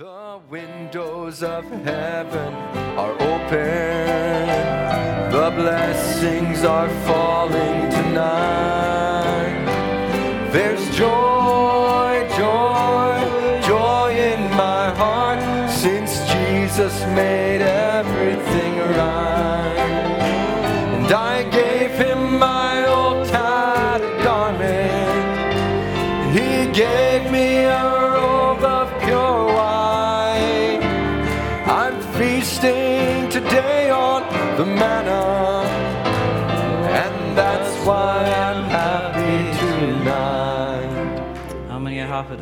The windows of heaven are open. The blessings are falling tonight. There's joy, joy, joy in my heart since Jesus made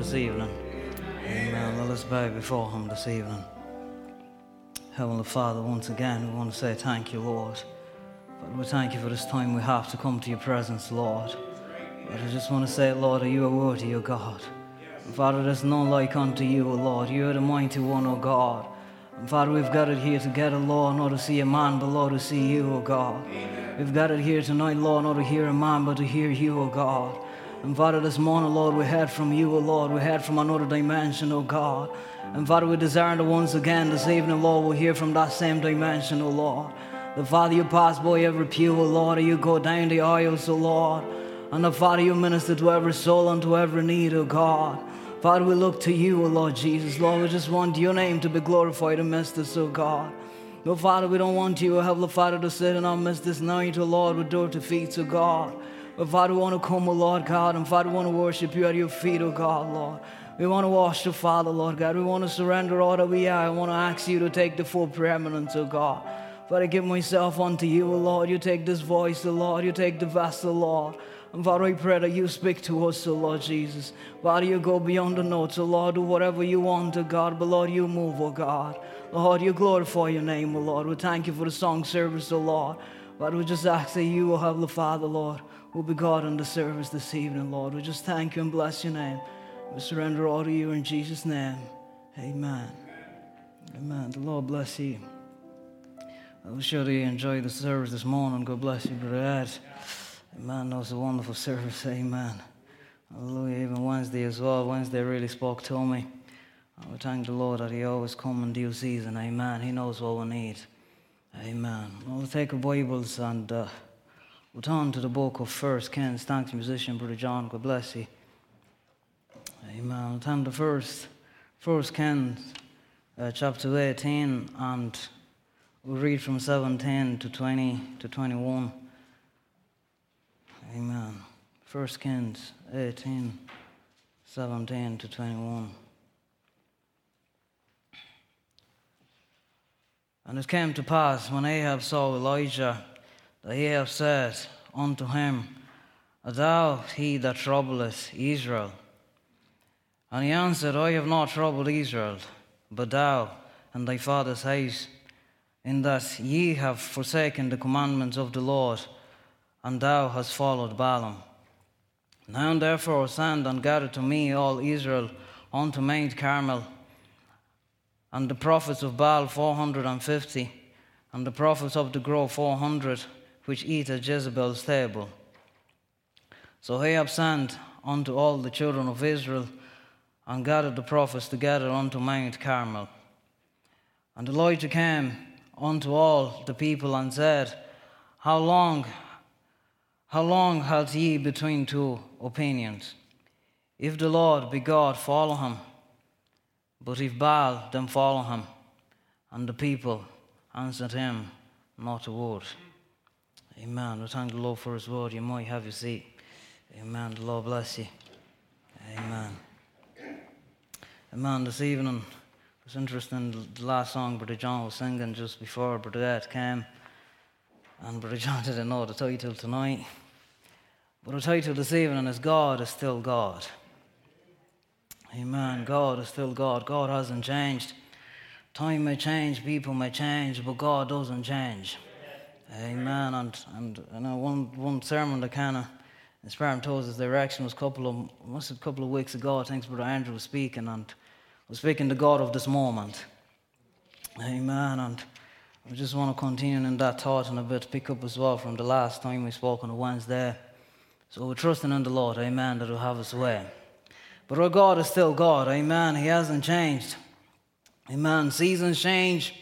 this evening? Amen. Let us bow before Him this evening. Heavenly Father, once again, we want to say thank you, Lord. But we thank you for this time we have to come to your presence, Lord. But I just want to say, Lord, you are worthy, O God. And Father, there's none like unto you, O Lord. You are the mighty one, O God. And Father, we've gathered here together, Lord, not to see a man, but Lord, to see you, O God. We've gathered here tonight, Lord, not to hear a man, but to hear you, O God. And Father, this morning, Lord, we heard from you, O Lord. We heard from another dimension, O God. And Father, we desire that once again this evening, Lord, we'll hear from that same dimension, O Lord. The Father, you pass by every pew, O Lord, and you go down the aisles, O Lord. And the Father, you minister to every soul and to every need, O God. Father, we look to you, O Lord Jesus. Lord, we just want your name to be glorified amidst us, O God. No, Father, we don't want you, O Heavenly Father, to sit in our midst this night, O Lord, with dirty feet, O God. But Father, we want to come, O Lord God, and Father, we want to worship you at your feet, O God, Lord. We want to wash the Father, Lord God. We want to surrender all that we are. I want to ask you to take the full preeminence, O God. Father, I give myself unto you, O Lord. You take this voice, O Lord. You take the vessel, Lord. And Father, I pray that you speak to us, O Lord Jesus. Father, you go beyond the notes, O Lord. Do whatever you want, O God. But Lord, you move, O God. Lord, you glorify your name, O Lord. We thank you for the song service, O Lord. Father, we just ask that you, O Heavenly Father, Lord, will be God in the service this evening, Lord. We just thank you and bless your name. We surrender all to you in Jesus' name. Amen. Amen. The Lord bless you. I that you enjoyed the service this morning. God bless you, Brother Ed. Amen. That was a wonderful service. Amen. Hallelujah. Even Wednesday as well. Wednesday really spoke to me. I thank the Lord that He always come in due season. Amen. He knows what we need. Amen. Well, we'll take our Bibles and uh, we'll turn to the book of First Kings. Thanks, musician, Brother John. God bless you. Amen. We'll turn to First, First Kings, uh, chapter 18, and we'll read from 17 to 20 to 21. Amen. First Kings 18, 17 to 21. And it came to pass when Ahab saw Elijah that Ahab said unto him, thou he that troubleth Israel? And he answered, I have not troubled Israel, but thou and thy father's house, in that ye have forsaken the commandments of the Lord, and thou hast followed Baalim. Now therefore send and gather to me all Israel unto Mount Carmel, and the prophets of Baal four hundred and fifty, and the prophets of the grove four hundred, which eat at Jezebel's table. So Ahab sent unto all the children of Israel, and gathered the prophets together unto Mount Carmel. And Elijah came unto all the people and said, How long, how long halt ye between two opinions? If the Lord be God, follow him. But if Baal, then follow him. And the people answered him not a word. Amen. We thank the Lord for his word. You might have your seat. Amen. The Lord bless you. Amen. Amen. This evening was interesting. The last song Brother John was singing just before Brother Ed came. And Brother John didn't know the title tonight. But the title this evening is God is Still God. Amen. God is still God. God hasn't changed. Time may change, people may change, but God doesn't change. Amen. And and I know one one sermon that kind of inspired me towards his direction was a couple of must a couple of weeks ago. I think Brother Andrew was speaking and was speaking to God of this moment. Amen. And I just want to continue in that thought and a bit pick up as well from the last time we spoke on a Wednesday. So we're trusting in the Lord, amen, that He'll have His way. But our God is still God, amen. He hasn't changed. Amen. Seasons change,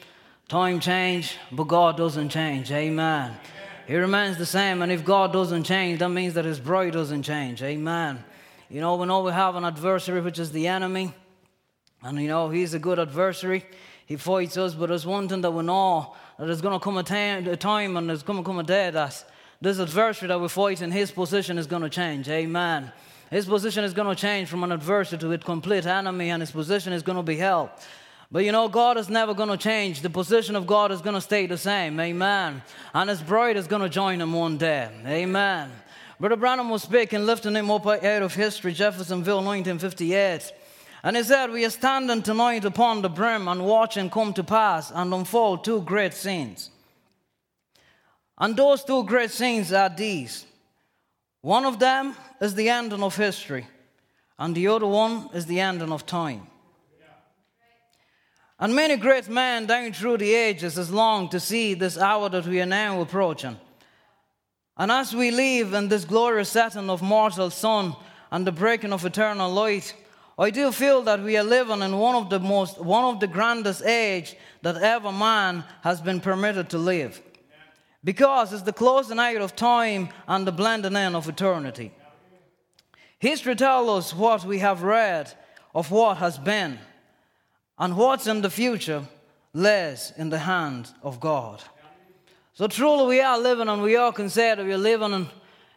time change, but God doesn't change. Amen. He remains the same, and if God doesn't change, that means that His bride doesn't change. Amen. You know, we know we have an adversary, which is the enemy, and you know, He's a good adversary. He fights us, but there's one thing that we know that there's going to come a time, a time and there's going to come a day that this adversary that we fight in his position is going to change. Amen. His position is going to change from an adversary to a complete enemy, and his position is going to be hell. But you know, God is never going to change. The position of God is going to stay the same. Amen. And his bride is going to join him one day. Amen. Brother Branham was speaking, lifting him up out of history, Jeffersonville, 1958. And he said, We are standing tonight upon the brim and watching come to pass and unfold two great scenes. And those two great scenes are these one of them is the ending of history, and the other one is the ending of time. And many great men down through the ages has longed to see this hour that we are now approaching. And as we live in this glorious setting of mortal sun and the breaking of eternal light, I do feel that we are living in one of the most, one of the grandest age that ever man has been permitted to live. Because it's the closing out of time and the blending in of eternity. History tells us what we have read of what has been, and what's in the future lays in the hand of God. So truly we are living and we all can say that we're living in,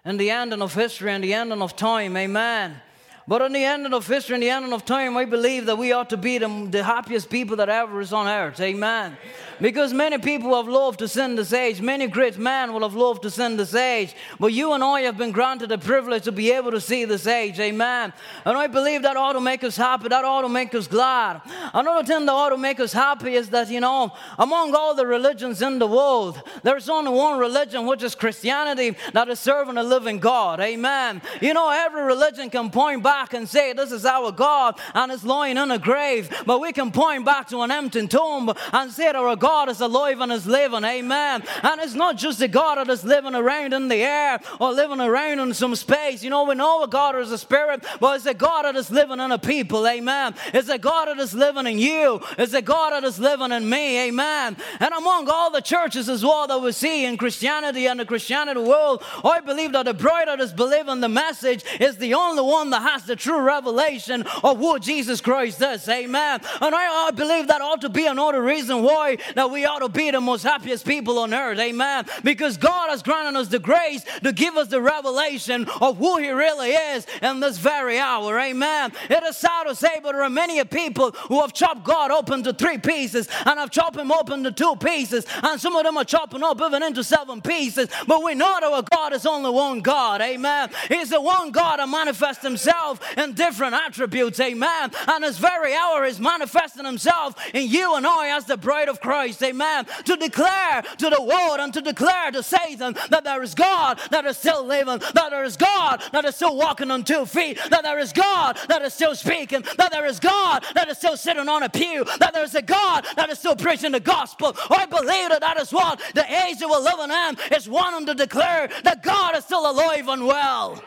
in the ending of history and the ending of time. Amen. But in the ending of history and the ending of time, I believe that we ought to be the, the happiest people that ever is on earth. Amen. Because many people have loved to sin this age. Many great men will have loved to sin this age. But you and I have been granted the privilege to be able to see this age. Amen. And I believe that ought to make us happy. That ought to make us glad. Another thing that ought to make us happy is that, you know, among all the religions in the world, there's only one religion, which is Christianity, that is serving a living God. Amen. You know, every religion can point back and say, This is our God, and it's lying in a grave. But we can point back to an empty tomb and say that our God is alive and is living. Amen. And it's not just a God that is living around in the air or living around in some space. You know, we know a God is a spirit, but it's a God that is living in a people. Amen. It's a God that is living in you. It's a God that is living in me. Amen. And among all the churches as well that we see in Christianity and the Christianity world, I believe that the bride that is believing the message is the only one that has the true revelation of who Jesus Christ is. Amen. And I, I believe that ought to be another reason why that we ought to be the most happiest people on earth. Amen. Because God has granted us the grace to give us the revelation of who He really is in this very hour. Amen. It is sad to say, but there are many people who have chopped God open to three pieces and have chopped Him open to two pieces, and some of them are chopping up even into seven pieces. But we know that our God is only one God. Amen. He's the one God that manifests Himself in different attributes. Amen. And this very hour is manifesting Himself in you and I as the bride of Christ. Amen, to declare to the world and to declare to Satan that there is God that is still living, that there is God that is still walking on two feet, that there is God that is still speaking, that there is God that is still sitting on a pew, that there is a God that is still preaching the gospel. I believe that that is what the age that we're living in is wanting to declare that God is still alive and well.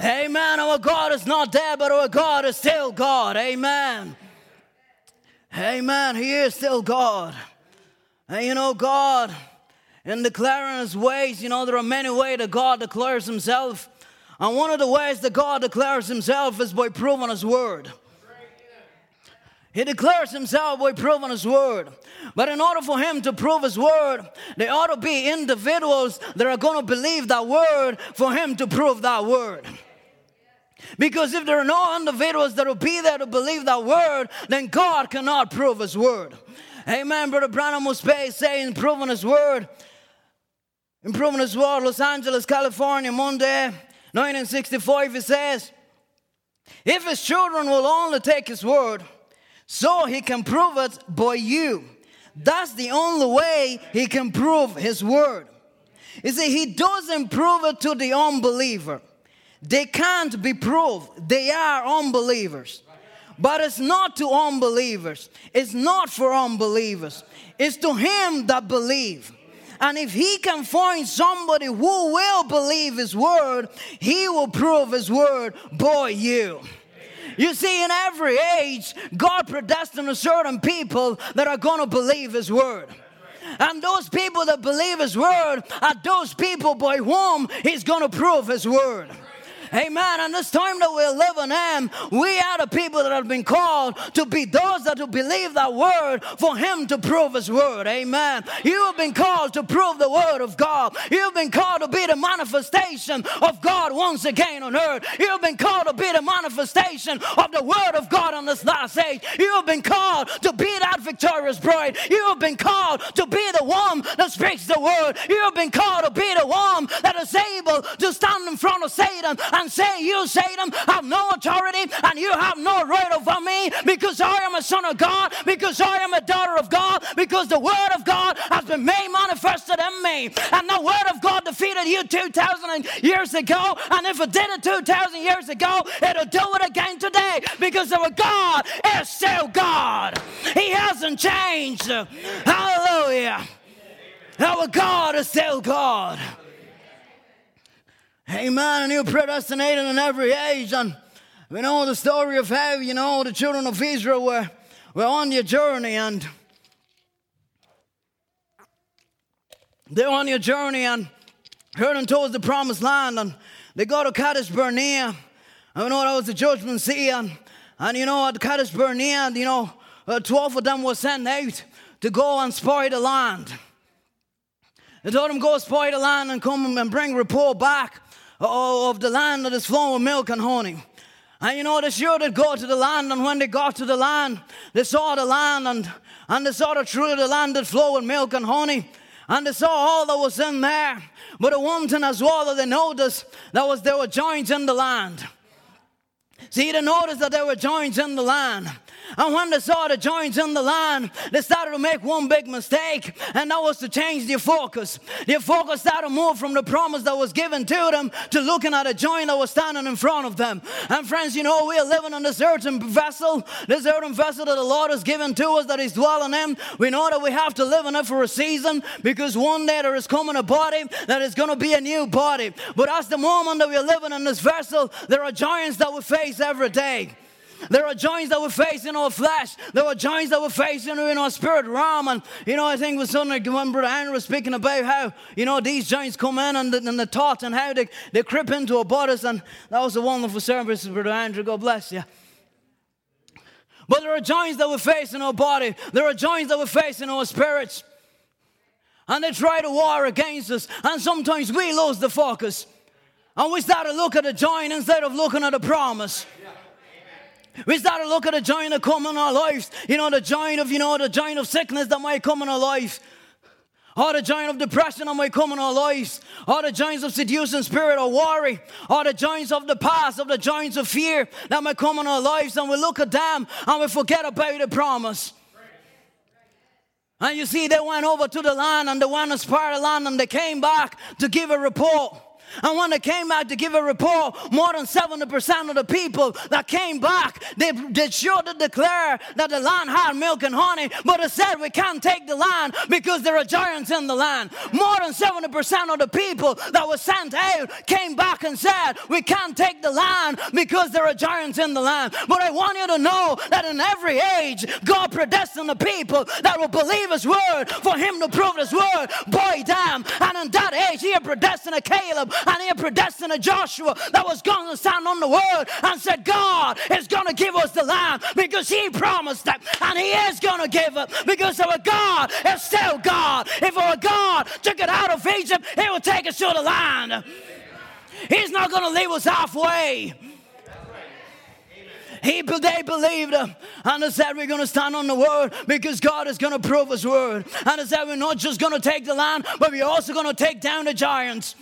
Amen. Our God is not dead, but our God is still God. Amen. Amen. He is still God. And you know, God, in declaring his ways, you know, there are many ways that God declares himself. And one of the ways that God declares himself is by proving his word. He declares himself by proving his word. But in order for him to prove his word, there ought to be individuals that are going to believe that word for him to prove that word. Because if there are no individuals that will be there to believe that word, then God cannot prove his word. Amen. Brother Branham was saying, proving his word. Improving his word, Los Angeles, California, Monday, 1965, he says, If his children will only take his word, so he can prove it by you. That's the only way he can prove his word. You see, he doesn't prove it to the unbeliever. They can't be proved. They are unbelievers. But it's not to unbelievers. It's not for unbelievers. It's to him that believe. And if he can find somebody who will believe his word, he will prove his word by you. You see, in every age, God predestined a certain people that are going to believe His word. And those people that believe His word are those people by whom He's going to prove His word. Amen. And this time that we're living in, we are the people that have been called to be those that will believe that word for Him to prove His word. Amen. You have been called to prove the word of God. You've been called to be the manifestation of God once again on earth. You've been called to be the manifestation of the word of God on this last age. You have been called to be that victorious bride. You have been called to be the one that speaks the word. You have been called to be the one that is able to stand in front of Satan and and say, You, Satan, have no authority and you have no right over me because I am a son of God, because I am a daughter of God, because the word of God has been made manifested in me. And the word of God defeated you 2,000 years ago. And if it did it 2,000 years ago, it'll do it again today because our God is still God. He hasn't changed. Hallelujah. Our God is still God. Amen. And you predestinated in every age. And we know the story of how, you know, the children of Israel were, were on their journey and they were on their journey and heading towards the promised land. And they got to Kadesh Barnea. And we know that was the judgment sea. And, and you know, at Kadesh Barnea, you know, uh, 12 of them were sent out to go and spy the land. They told them, go spy the land and come and bring report back Oh, of the land that is flowing with milk and honey. And you know, they sure did go to the land, and when they got to the land, they saw the land, and, and they saw the true the land that flowed with milk and honey. And they saw all that was in there. But the one thing as well that they noticed that was there were giants in the land. See, they noticed that there were giants in the land. And when they saw the giants in the land, they started to make one big mistake, and that was to change their focus. Their focus started to move from the promise that was given to them to looking at a giant that was standing in front of them. And friends, you know, we are living in this earthen vessel, this earthen vessel that the Lord has given to us that He's dwelling in. We know that we have to live in it for a season because one day there is coming a body that is going to be a new body. But as the moment that we are living in this vessel, there are giants that we face every day. There are giants that we face in our flesh. There are giants that we face in, in our spirit realm. And, you know, I think something when Brother Andrew was speaking about how, you know, these giants come in and and the thoughts and how they, they creep into our bodies. And that was a wonderful service, Brother Andrew. God bless you. But there are giants that we face in our body. There are giants that we face in our spirits. And they try to war against us. And sometimes we lose the focus. And we start to look at the giant instead of looking at the promise. We start to look at the giant that come in our lives. You know, the giant of, you know, the giant of sickness that might come in our life. Or the giant of depression that might come in our lives. Or the giants of seducing spirit or worry. Or the giants of the past, of the giants of fear that might come in our lives. And we look at them and we forget about the promise. And you see, they went over to the land and they went as far the land and they came back to give a report. And when they came back to give a report, more than 70% of the people that came back, they, they sure to declare that the land had milk and honey, but it said we can't take the land because there are giants in the land. More than 70% of the people that were sent out came back and said we can't take the land because there are giants in the land. But I want you to know that in every age, God predestined the people that will believe His word for Him to prove His word Boy, damn. And in that age, He predestined a Caleb and he predestined a Joshua that was going to stand on the word and said, God is going to give us the land because he promised that and he is going to give it because our God is still God. If our God took it out of Egypt, he will take us to the land. He's not going to leave us halfway. He, they believed him. And they said, We're going to stand on the word because God is going to prove his word. And they said, We're not just going to take the land, but we're also going to take down the giants.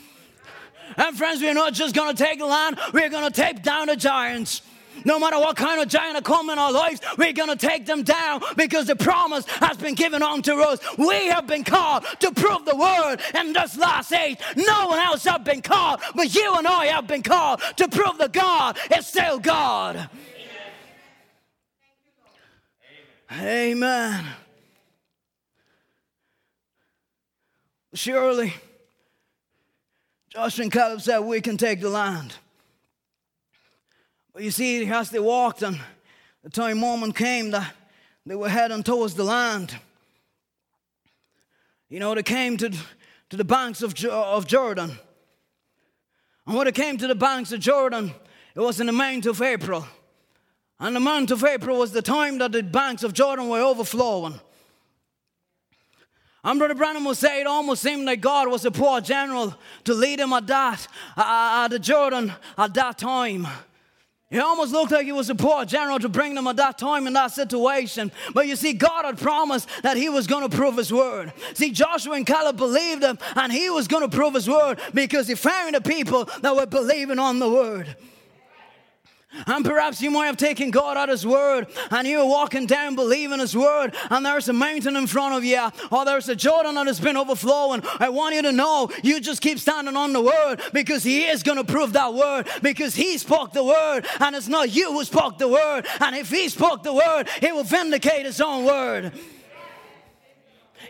And friends, we're not just to take land, we're to take down the giants. No matter what kind of giant come in our lives, we're to take them down because the promise has been given unto us. We have been called to prove the word in this last age. No one else has been called, but you and I have been called to prove that God is still God. Amen. Amen. Surely Joshua and Caleb said, We can take the land. But you see, as they walked, and the time moment came that they were heading towards the land. You know, they came to, to the banks of, of Jordan. And when they came to the banks of Jordan, it was in the month of April. And the month of April was the time that the banks of Jordan were overflowing. And Brother Branham will say it almost seemed like God was a poor general to lead him at that, uh, at the Jordan at that time. It almost looked like he was a poor general to bring them at that time in that situation. But you see, God had promised that he was going to prove his word. See, Joshua and Caleb believed him, and he was going to prove his word because he found the people that were believing on the word. And perhaps you might have taken God at His word and you're walking down believing His word, and there's a mountain in front of you, or there's a Jordan that has been overflowing. I want you to know you just keep standing on the word because He is going to prove that word because He spoke the word, and it's not you who spoke the word. And if He spoke the word, He will vindicate His own word.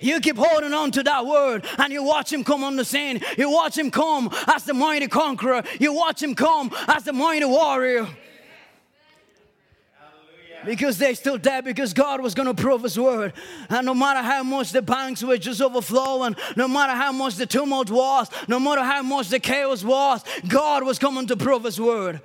You keep holding on to that word and you watch him come on the scene. You watch him come as the mighty conqueror. You watch him come as the mighty warrior because they still dead because God was going to prove His word. And no matter how much the banks were just overflowing, no matter how much the tumult was, no matter how much the chaos was, God was coming to prove His word.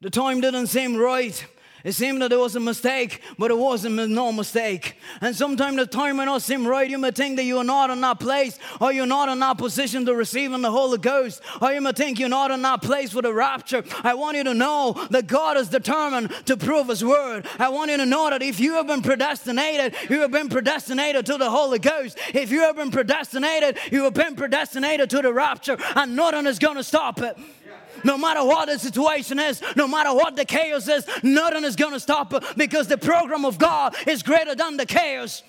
The time didn't seem right. It seemed that it was a mistake, but it wasn't no mistake. And sometimes the time may not seem right. You may think that you are not in that place, or you're not in that position to receive in the Holy Ghost, or you may think you're not in that place for the rapture. I want you to know that God is determined to prove His word. I want you to know that if you have been predestinated, you have been predestinated to the Holy Ghost. If you have been predestinated, you have been predestinated to the rapture, and nothing is going to stop it. No matter what the situation is, no matter what the chaos is, nothing is going to stop it because the program of God is greater than the chaos.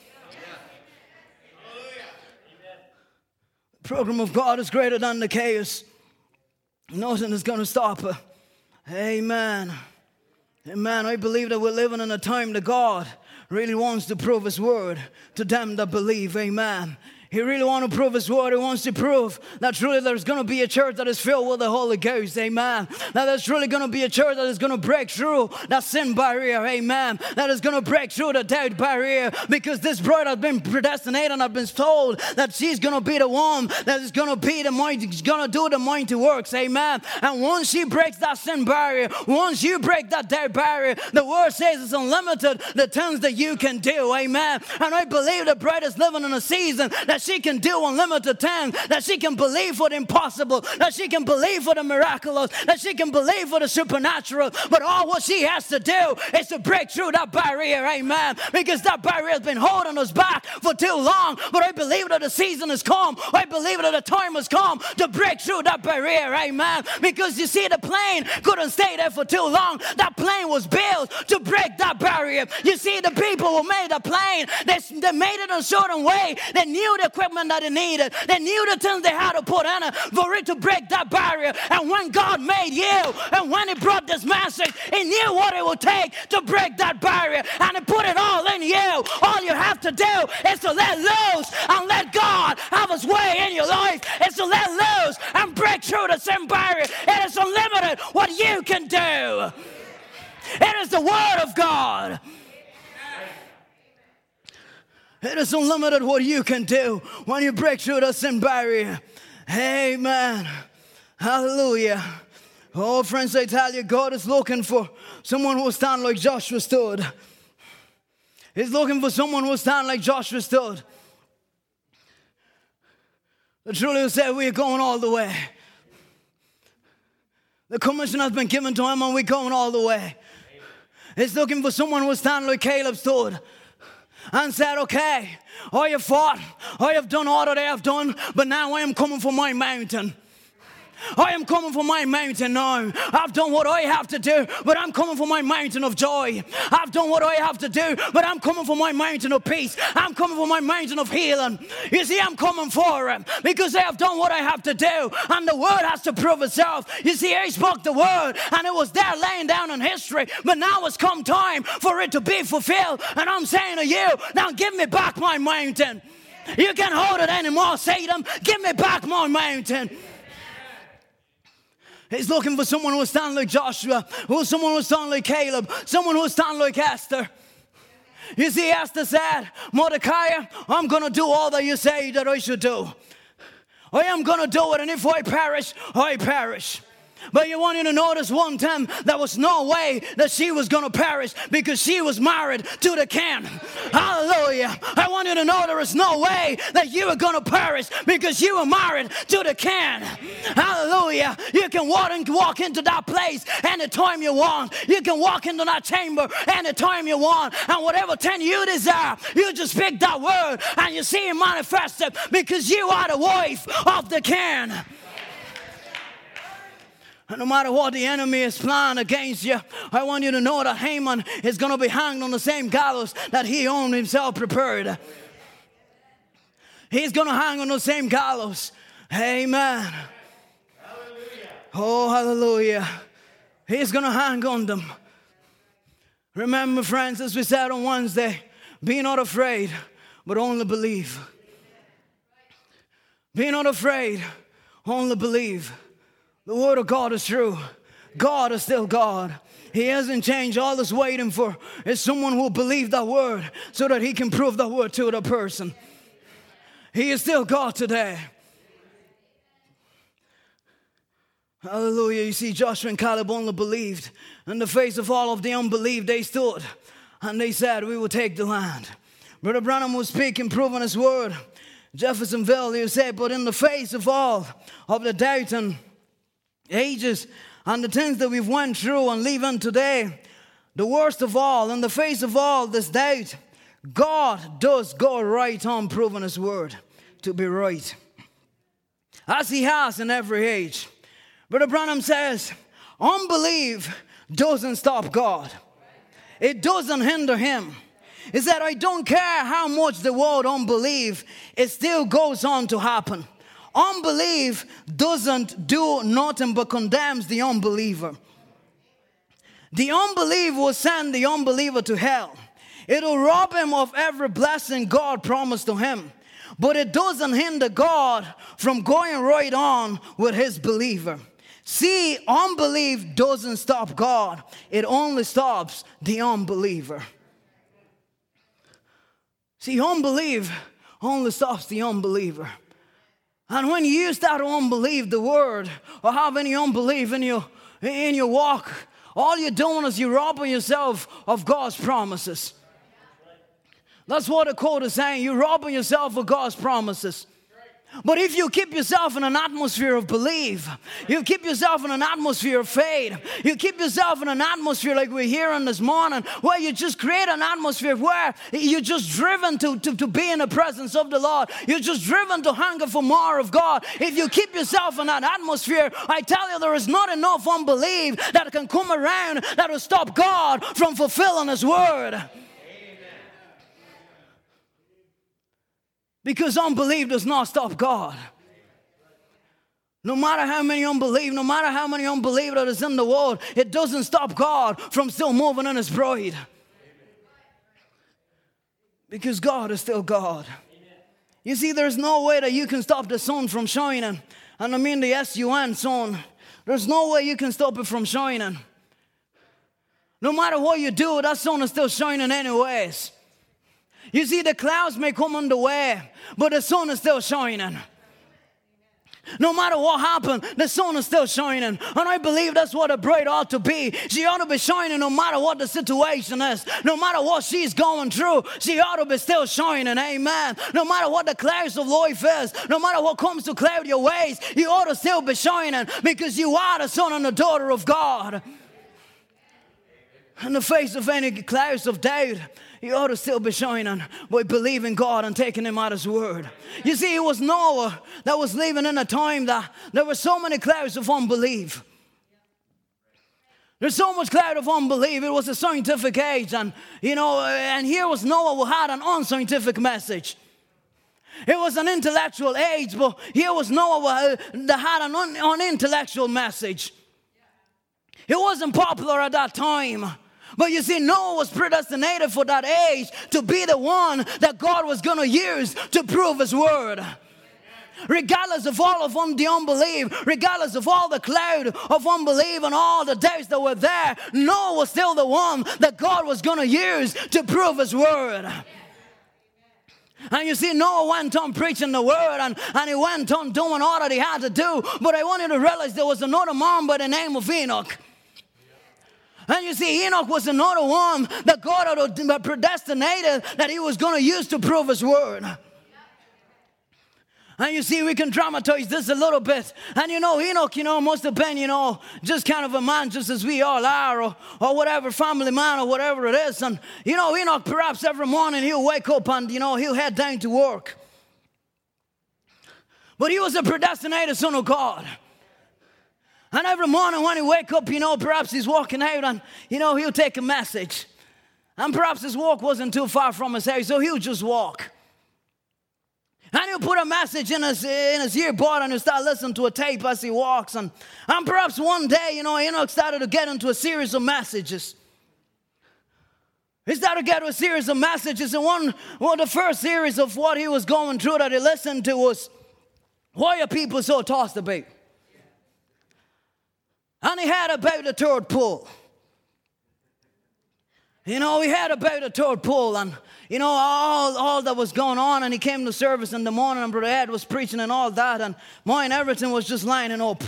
The program of God is greater than the chaos. Nothing is going to stop it. Amen. Amen. I believe that we're living in a time that God really wants to prove His word to them that believe. Amen. He really wants to prove his word. He wants to prove that truly there's going to be a church that is filled with the Holy Ghost. Amen. That there's really going to be a church that is going to break through that sin barrier. Amen. That is going to break through the doubt barrier because this bride has been predestinated and has been told that she's going to be the one that is going to be the mighty, she's going to do the mighty works. Amen. And once she breaks that sin barrier, once you break that doubt barrier, the word says it's unlimited the things that you can do. Amen. And I believe the bride is living in a season that she can do unlimited things, that she can believe for the impossible, that she can believe for the miraculous, that she can believe for the supernatural. But all what she has to do is to break through that barrier, amen. Because that barrier has been holding us back for too long. But I believe that the season has come. I believe that the time has come to break through that barrier, amen. Because you see, the plane couldn't stay there for too long. That plane was built to break that barrier. You see, the people who made the plane, they, they made it a certain way. They knew the equipment that they needed. They knew the things they had to put in it for it to break that barrier. And when God made you, and when He brought this message, He knew what it would take to break that barrier. And He put it all in you. All you have to do is to let loose and let God have His way in your life. Is to let loose and break through the sin barrier. It is unlimited what you can do. It is the Word of God. It is unlimited what you can do when you break through the sin barrier. Amen. Hallelujah. Oh, friends, I tell you, God is looking for someone who will stand like Joshua stood. He's looking for someone who will stand like Joshua stood. The truly will say, We're going all the way. The commission has been given to him, and we're going all the way. He's looking for someone who will stand like Caleb stood and said, Okay, I have fought, I have done all that I have done, but now I am coming for my mountain. I am coming for my mountain now. I've done what I have to do, but I'm coming for my mountain of joy. I've done what I have to do, but I'm coming for my mountain of peace. I'm coming for my mountain of healing. You see, I'm coming for it because I have done what I have to do, and the word has to prove itself. You see, I spoke the word, and it was there laying down in history, but now it's come time for it to be fulfilled. And I'm saying to you, now give me back my mountain. You can't hold it anymore, Satan. Give me back my mountain. He's looking for someone who will stand like Joshua, who someone who will stand like Caleb, someone who will stand like Esther. You see, Esther said, Mordecai, I'm going to do all that you say that I should do. I am going to do it, and if I perish, I perish. But you want you to notice one time there was no way that she was going to perish because she was married to the can. Hallelujah. I want you to know there is no way that you are going to perish because you were married to the can. Hallelujah. You can walk, into that place anytime you want. You can walk into that chamber anytime you want. And whatever ten you desire, you just pick that word and you see it manifested because you are the wife of the king. No matter what the enemy is planning against you, I want you to know that Haman is going to be hanged on the same gallows that he owned himself prepared. He's going to hang on the same gallows. Amen. Hallelujah. Oh, hallelujah. He's going to hang on them. Remember, friends, as we said on Wednesday, be not afraid, but only believe. Be not afraid, only believe. The word of God is true. God is still God. He hasn't changed. All that's waiting for is someone who will believe that word so that he can prove that word to the person. He is still God today. Hallelujah. You see, Joshua and Caleb only believed. In the face of all of the unbelief, they stood and they said, We will take the land. Brother Branham was speaking, proving his word. Jeffersonville, you said, But in the face of all of the doubt and ages and the things that we've went through and living today, the worst of all, in the face of all this doubt, God does go right on proving His word to be right, as He has in every age. Brother Branham says, unbelief doesn't stop God, it doesn't hinder Him. Is that I don't care how much the world unbelieve, it still goes on to happen. Unbelief doesn't do nothing but condemns the unbeliever. The unbeliever will send the unbeliever to hell. It'll rob him of every blessing God promised to him. But it doesn't hinder God from going right on with his believer. See, unbelief doesn't stop God, it only stops the unbeliever. See, unbelief only stops the unbeliever. And when you start to unbelieve the word or have any unbelief in your, in your walk, all you're doing is you're robbing yourself of God's promises. That's what the quote is saying. You're robbing yourself of God's promises. But if you keep yourself in an atmosphere of belief, you keep yourself in an atmosphere of faith, you keep yourself in an atmosphere like we're hearing this morning, where you just create an atmosphere where you're just driven to, to, to be in the presence of the Lord. You're just driven to hunger for more of God. If you keep yourself in that atmosphere, I tell you, there is not enough unbelief that can come around that will stop God from fulfilling His word. Because unbelief does not stop God. No matter how many unbelief, no matter how many unbelief that is in the world, it doesn't stop God from still moving in His bride. Because God is still God. You see, there's no way that you can stop the sun from shining. And I mean the S U N sun. There's no way you can stop it from shining. No matter what you do, that sun is still shining anyways. You see, the clouds may come way, but the sun is still shining. No matter what happened, the sun is still shining. And I believe that's what a bride ought to be. She ought to be shining no matter what the situation is. No matter what she's going through, she ought to be still shining. Amen. No matter what the clouds of life is, no matter what comes to cloud your ways, you ought to still be shining because you are the son and the daughter of God. In the face of any clouds of doubt, you ought to still be shining by believing God and taking Him at His word. You see, it was Noah that was living in a time that there were so many clouds of unbelief. There's so much cloud of unbelief. It was a scientific age, and you know, and here was Noah who had an unscientific message. It was an intellectual age, but here was Noah that had an unintellectual message. It wasn't popular at that time. But you see, Noah was predestinated for that age to be the one that God was going to use to prove his word. regardless of all of the unbelief, regardless of all the cloud of unbelief and all the doubts that were there, Noah was still the one that God was going to use to prove his word. And you see, Noah went on preaching the word and, and he went on doing all that he had to do. But I want you to realize there was another man by the name of Enoch. And you see, Enoch was another one that God had uh, predestinated that he was going to use to prove his word. And you see, we can dramatize this a little bit. And you know, Enoch, you know, must have been, you know, just kind of a man, just as we all are, or, or whatever, family man, or whatever it is. And, you know, Enoch, perhaps every morning he'll wake up and, you know, he'll head down to work. But he was a predestinated son of God. And every morning when he wake up, you know, perhaps he's walking out and, you know, he'll take a message. And perhaps his walk wasn't too far from his house, so he'll just walk. And he'll put a message in his, in his earbud and he'll start listening to a tape as he walks. And, and perhaps one day, you know, Enoch started to get into a series of messages. He started to get a series of messages. And one, well, the first series of what he was going through that he listened to was, Why are people so tossed about? And he had about a third pull. You know, he had about a third pull, and you know, all, all that was going on, and he came to service in the morning, and Brother Ed was preaching and all that, and mine, everything was just lining up.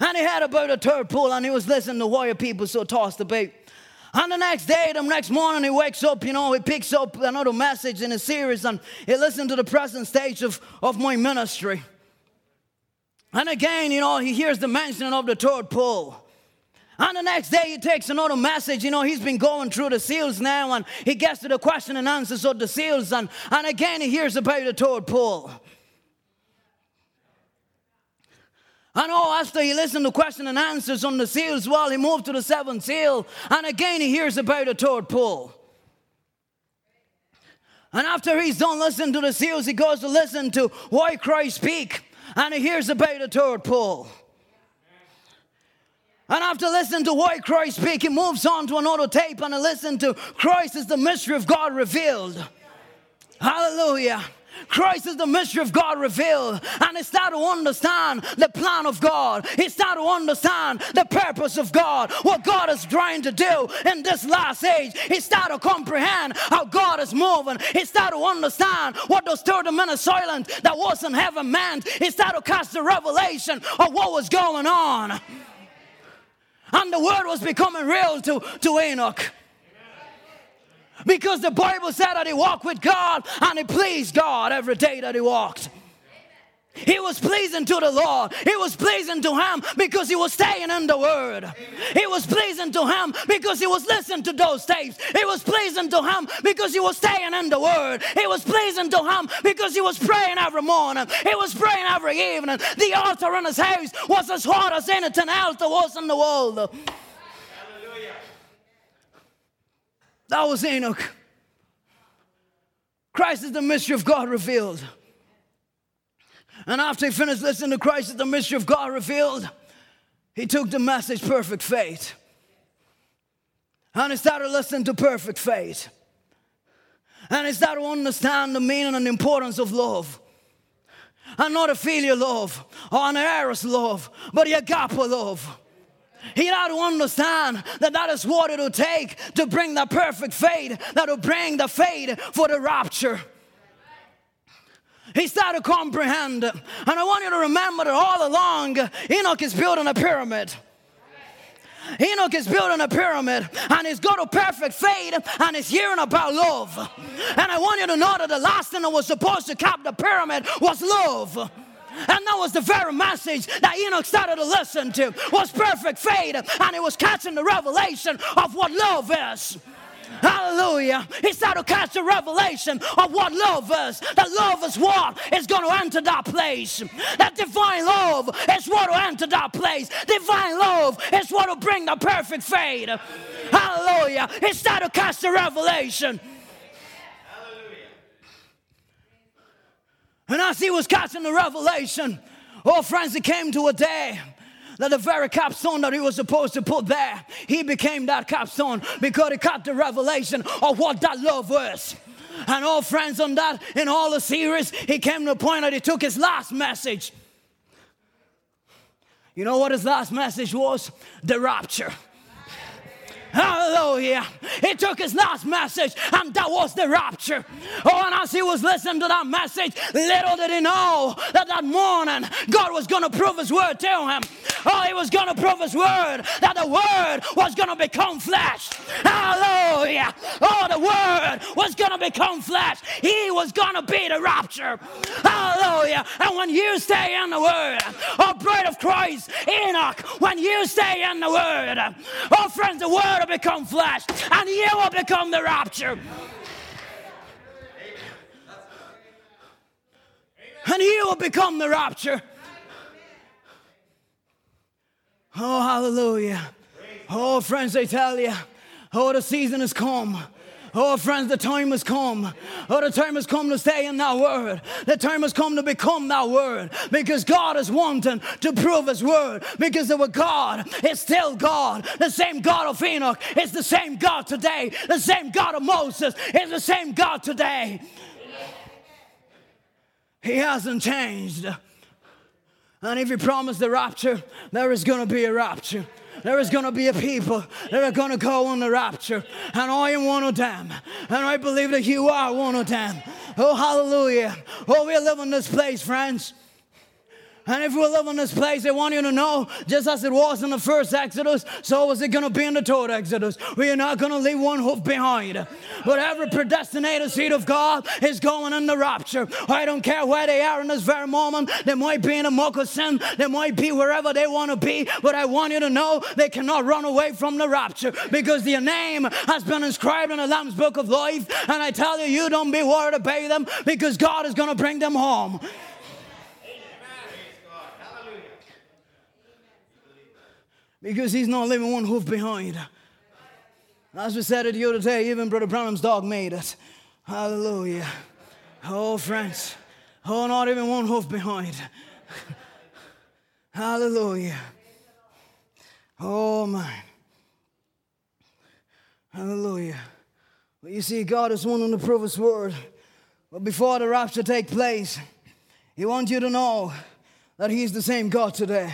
And he had about a third pull, and he was listening to why people so tossed about. And the next day, the next morning, he wakes up, you know, he picks up another message in a series, and he listens to the present stage of, of my ministry. And again, you know, he hears the mention of the third pull. And the next day he takes another message. You know, he's been going through the seals now and he gets to the question and answers of the seals. And, and again he hears about the third pull. And oh, after he listened to question and answers on the seals, well, he moved to the seventh seal. And again he hears about the third pull. And after he's done listening to the seals, he goes to listen to why cry speak. And he hears about the third pull. And after listening to why cry speak, he moves on to another tape and listen to Christ is the mystery of God revealed. Hallelujah. Christ is the mystery of God revealed. And it's started to understand the plan of God. It's started to understand the purpose of God, what God is trying to do in this last age. It's started to comprehend how God is moving. It's started to understand what those 30 minutes silent that wasn't heaven meant. It's started to catch the revelation of what was going on. And the word was becoming real to, to Enoch. Because the Bible said that he walked with God and he pleased God every day that he walked. He was pleasing to the Lord. He was pleasing to him because he was staying in the word. He was pleasing to him because he was listening to those tapes. He was pleasing to him because he was staying in the word. He was pleasing to him because he was praying every morning. He was praying every evening. The altar in his house was as hot as anything else there was in the world. Hallelujah. That was Enoch. Christ is the mystery of God revealed. And after he finished listening to Christ, is the mystery of God revealed, he took the message perfect faith. And he started listening to perfect faith. And he started to understand the meaning and importance of love. And not a filial love or an eros love, but the agape love. He had to understand that that is what it will take to bring the perfect faith, that will bring the faith for the rapture. He started to comprehend. And I want you to remember that all along, Enoch is building a pyramid. Enoch is building a pyramid and he's got a perfect faith and he's hearing about love. And I want you to know that the last thing that was supposed to cap the pyramid was love. And that was the very message that Enoch started to listen to was perfect faith and he was catching the revelation of what love is. Hallelujah. He started to catch the revelation of what love is. That love is what is going to enter that place. That divine love is what will enter that place. Divine love is what will bring the perfect fade. Hallelujah. He started to catch the revelation. And as he was catching the revelation, oh, friends, it came to a day that the very capstone that he was supposed to put there, he became that capstone because he caught the revelation of what that love was. And all friends on that, in all the series, he came to a point that he took his last message. You know what his last message was? The rapture. Hallelujah. He took his last message, and that was the rapture. Oh, and as he was listening to that message, little did he know that that morning God was going to prove his word to him. Oh, he was going to prove his word that the word was going to become flesh. Hallelujah. Oh, the word was going to become flesh. He was going to be the rapture. Hallelujah. And when you stay in the word, oh, bride of Christ, Enoch, when you stay in the word, oh, friends, the word will become flesh and you will become the rapture. And you will become the rapture. Oh, hallelujah. Oh, friends, I tell you, oh, the season has come. Oh, friends, the time has come. Oh, the time has come to stay in that word. The time has come to become that word because God is wanting to prove his word because our God is still God. The same God of Enoch is the same God today. The same God of Moses is the same God today. He hasn't changed. And if he promised the rapture, there is going to be a rapture. There is going to be a people that are going to go on the rapture. And I am one of them. And I believe that you are one of them. Oh, hallelujah. Oh, we live in this place, friends. And if we live in this place, I want you to know, just as it was in the first Exodus, so is it going to be in the third Exodus. We are not going to leave one hoof behind. But every predestinated seed of God is going in the rapture. I don't care where they are in this very moment. They might be in a moccasin. They might be wherever they want to be. But I want you to know they cannot run away from the rapture because their name has been inscribed in the Lamb's Book of Life. And I tell you, you don't be worried about them because God is going to bring them home. Because he's not leaving one hoof behind. As we said it the other day, even Brother Branham's dog made it. Hallelujah. Oh, friends. Oh, not even one hoof behind. Hallelujah. Oh, man. Hallelujah. Well, you see, God is wanting to prove His word. But before the rapture take place, He wants you to know that He's the same God today.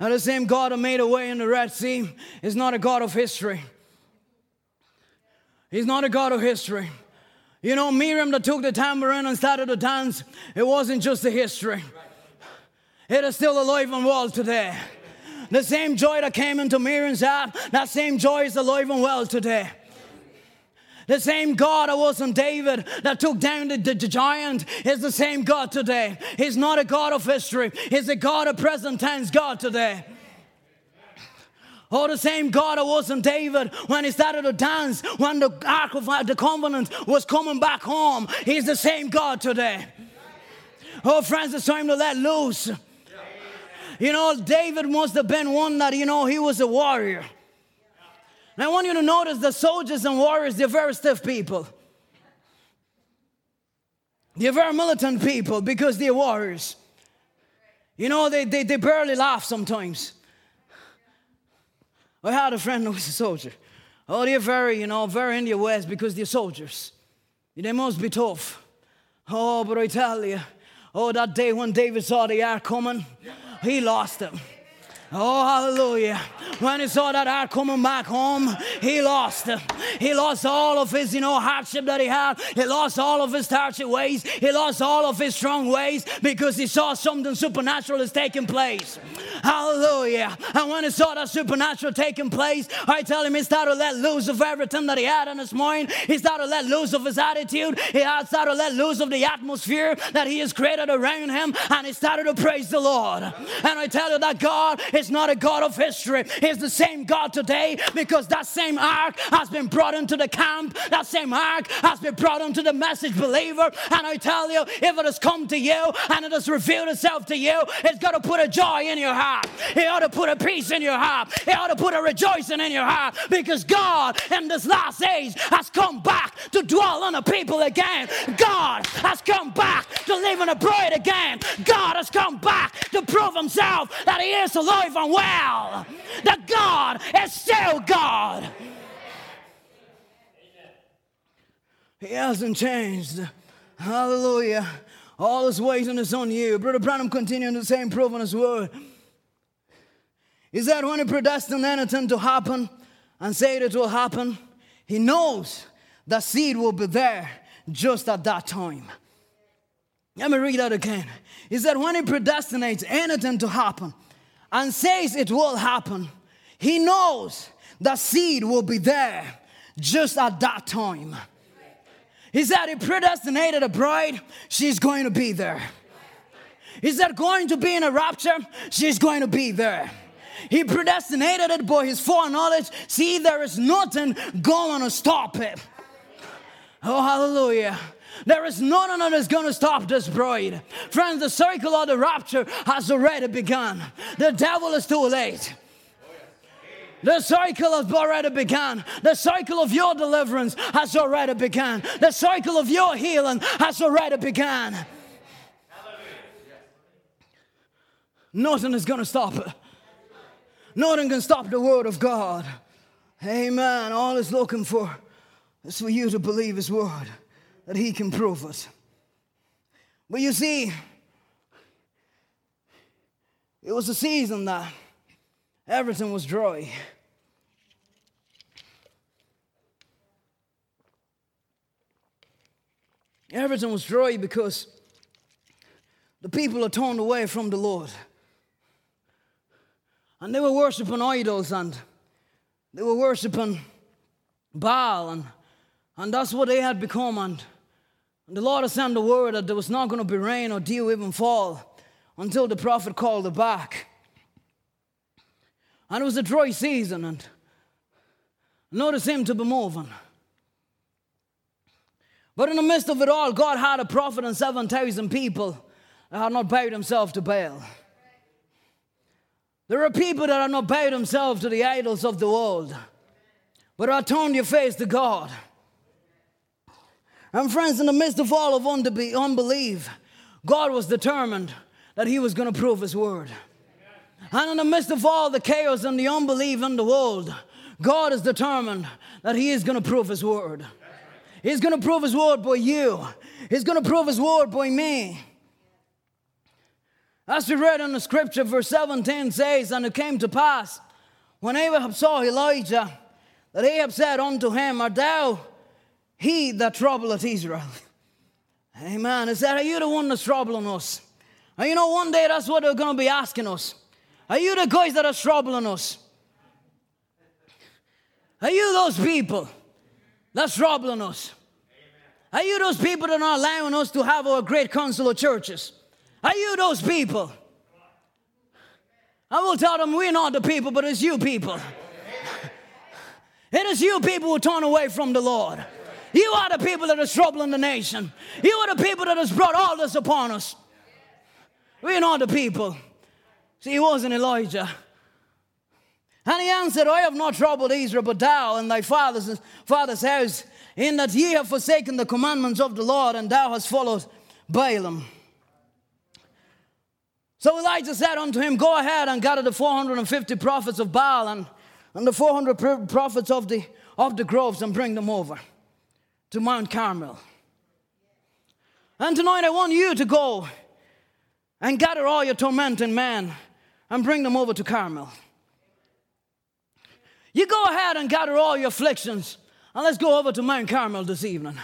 Now, the same God who made a way in the Red Sea is not a God of history. He's not a God of history. You know, Miriam that took the tambourine and started to dance, it wasn't just a history. It is still alive and well today. The same joy that came into Miriam's heart, that same joy is alive and well today. The same God that was in David that took down the, the, the, giant is the same God today. He's not a God of history, He's a God of present tense God today. Oh, the same God that was in David when he started to dance, when the Ark of the Covenant was coming back home. He's the same God today. Oh, friends, it's time to let loose. You know, David must have been one that, you know, he was a warrior. And I want you to notice the soldiers and warriors, they're very stiff people. They're very militant people because they're warriors. You know, they, they, they barely laugh sometimes. I had a friend who was a soldier. Oh, they're very, you know, very in their ways because they're soldiers. They must be tough. Oh, but I tell you, oh, that day when David saw the ark coming, he lost them. Oh, hallelujah. When he saw that ark coming back home, he lost. He lost all of his, you know, hardship that he had. He lost all of his hardship ways. He lost all of his strong ways because he saw something supernatural is taking place. Hallelujah. And when he saw that supernatural taking place, I tell him he started to let loose of everything that he had in his mind. He started to let loose of his attitude. He started to let loose of the atmosphere that he has created around him. And he started to praise the Lord. And I tell you that God is not a God of history. He's the same God today because that same ark has been brought into the camp. That same ark has been brought into the message believer. And I tell you, if it has come to you and it has revealed itself to you, it's got to put a joy in your heart. It ought to put a peace in your heart. It ought to put a rejoicing in your heart because God in this last age has come back to dwell on the people again. God has come back to live in a bride again. God has come back to prove himself that he is alive and well. That God is still God. He hasn't changed. Hallelujah. All his waiting is on you. Brother Branham continuing the same proof on his word. He said when he predestined anything to happen and said it will happen, he knows the seed will be there just at that time. Let me read that again. He said when he predestinates anything to happen and says it will happen, he knows the seed will be there just at that time. He said he predestinated a bride, she's going to be there. He said going to be in a rapture, she's going to be there. He predestinated it by his foreknowledge. See, there is nothing going to stop it. Oh, hallelujah. There is nothing that is going to stop this bride. Friends, the cycle of the rapture has already begun. The devil is too late. The cycle has already begun. The cycle of your deliverance has already begun. The cycle of your healing has already begun. Nothing is going to stop it. Nothing can stop the word of God. Amen. All is looking for is for you to believe his word, that he can prove us. But you see, it was a season that everything was dry. Everything was dry because the people are turned away from the Lord. And they were worshiping idols and they were worshiping Baal and, and that's what they had become. And, and the Lord had sent the word that there was not going to be rain or dew even fall until the prophet called it back. And it was a dry season and notice him to be moving. But in the midst of it all, God had a prophet and 7,000 people that had not bowed themselves to Baal. There are people that have not bowed themselves to the idols of the world, but have turned your face to God. And friends, in the midst of all of unbelief, God was determined that He was going to prove His word. And in the midst of all the chaos and the unbelief in the world, God is determined that He is going to prove His word. He's going to prove His word by you. He's going to prove His word by me. As we read in the scripture, verse 17 says, And it came to pass, when Ahab saw Elijah, that Ahab said unto him, Art thou he that troubleth Israel? Amen. Is that, Are you the one that's troubling us? And you know, one day that's what they're going to be asking us. Are you the guys that are troubling us? Are you those people? That's troubling us. Are you those people that are allowing us to have our great council of churches? Are you those people? I will tell them we're not the people, but it's you people. It is you people who turn away from the Lord. You are the people that are troubling the nation. You are the people that has brought all this upon us. We're not the people. See, he wasn't Elijah. And he answered, I have not troubled Israel, but thou and thy father's, father's house, in that ye have forsaken the commandments of the Lord, and thou hast followed Baalim. So Elijah said unto him, Go ahead and gather the 450 prophets of Baal and, and the 400 prophets of the, of the groves and bring them over to Mount Carmel. And tonight I want you to go and gather all your tormenting men and bring them over to Carmel. You go ahead and gather all your afflictions, and let's go over to Mount Carmel this evening.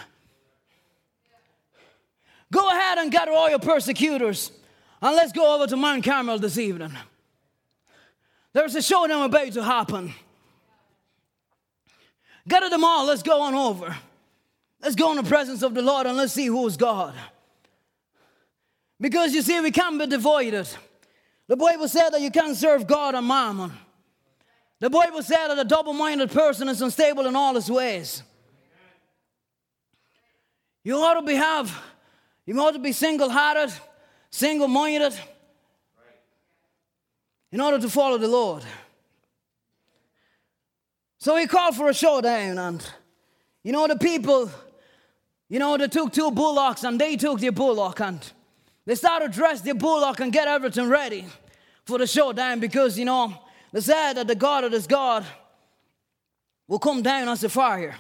Go ahead and gather all your persecutors, and let's go over to Mount Carmel this evening. There's a showdown about to happen. Gather them all, let's go on over. Let's go in the presence of the Lord and let's see who's God. Because you see, we can't be divided. The Bible said that you can't serve God and mammon. The Bible said that a double minded person is unstable in all his ways. You ought to be have, you ought to be single hearted, single minded, in order to follow the Lord. So he called for a showdown, and you know, the people, you know, they took two bullocks and they took their bullock and they started to dress their bullock and get everything ready for the showdown because, you know, they said that the God of this God will come down as a fire.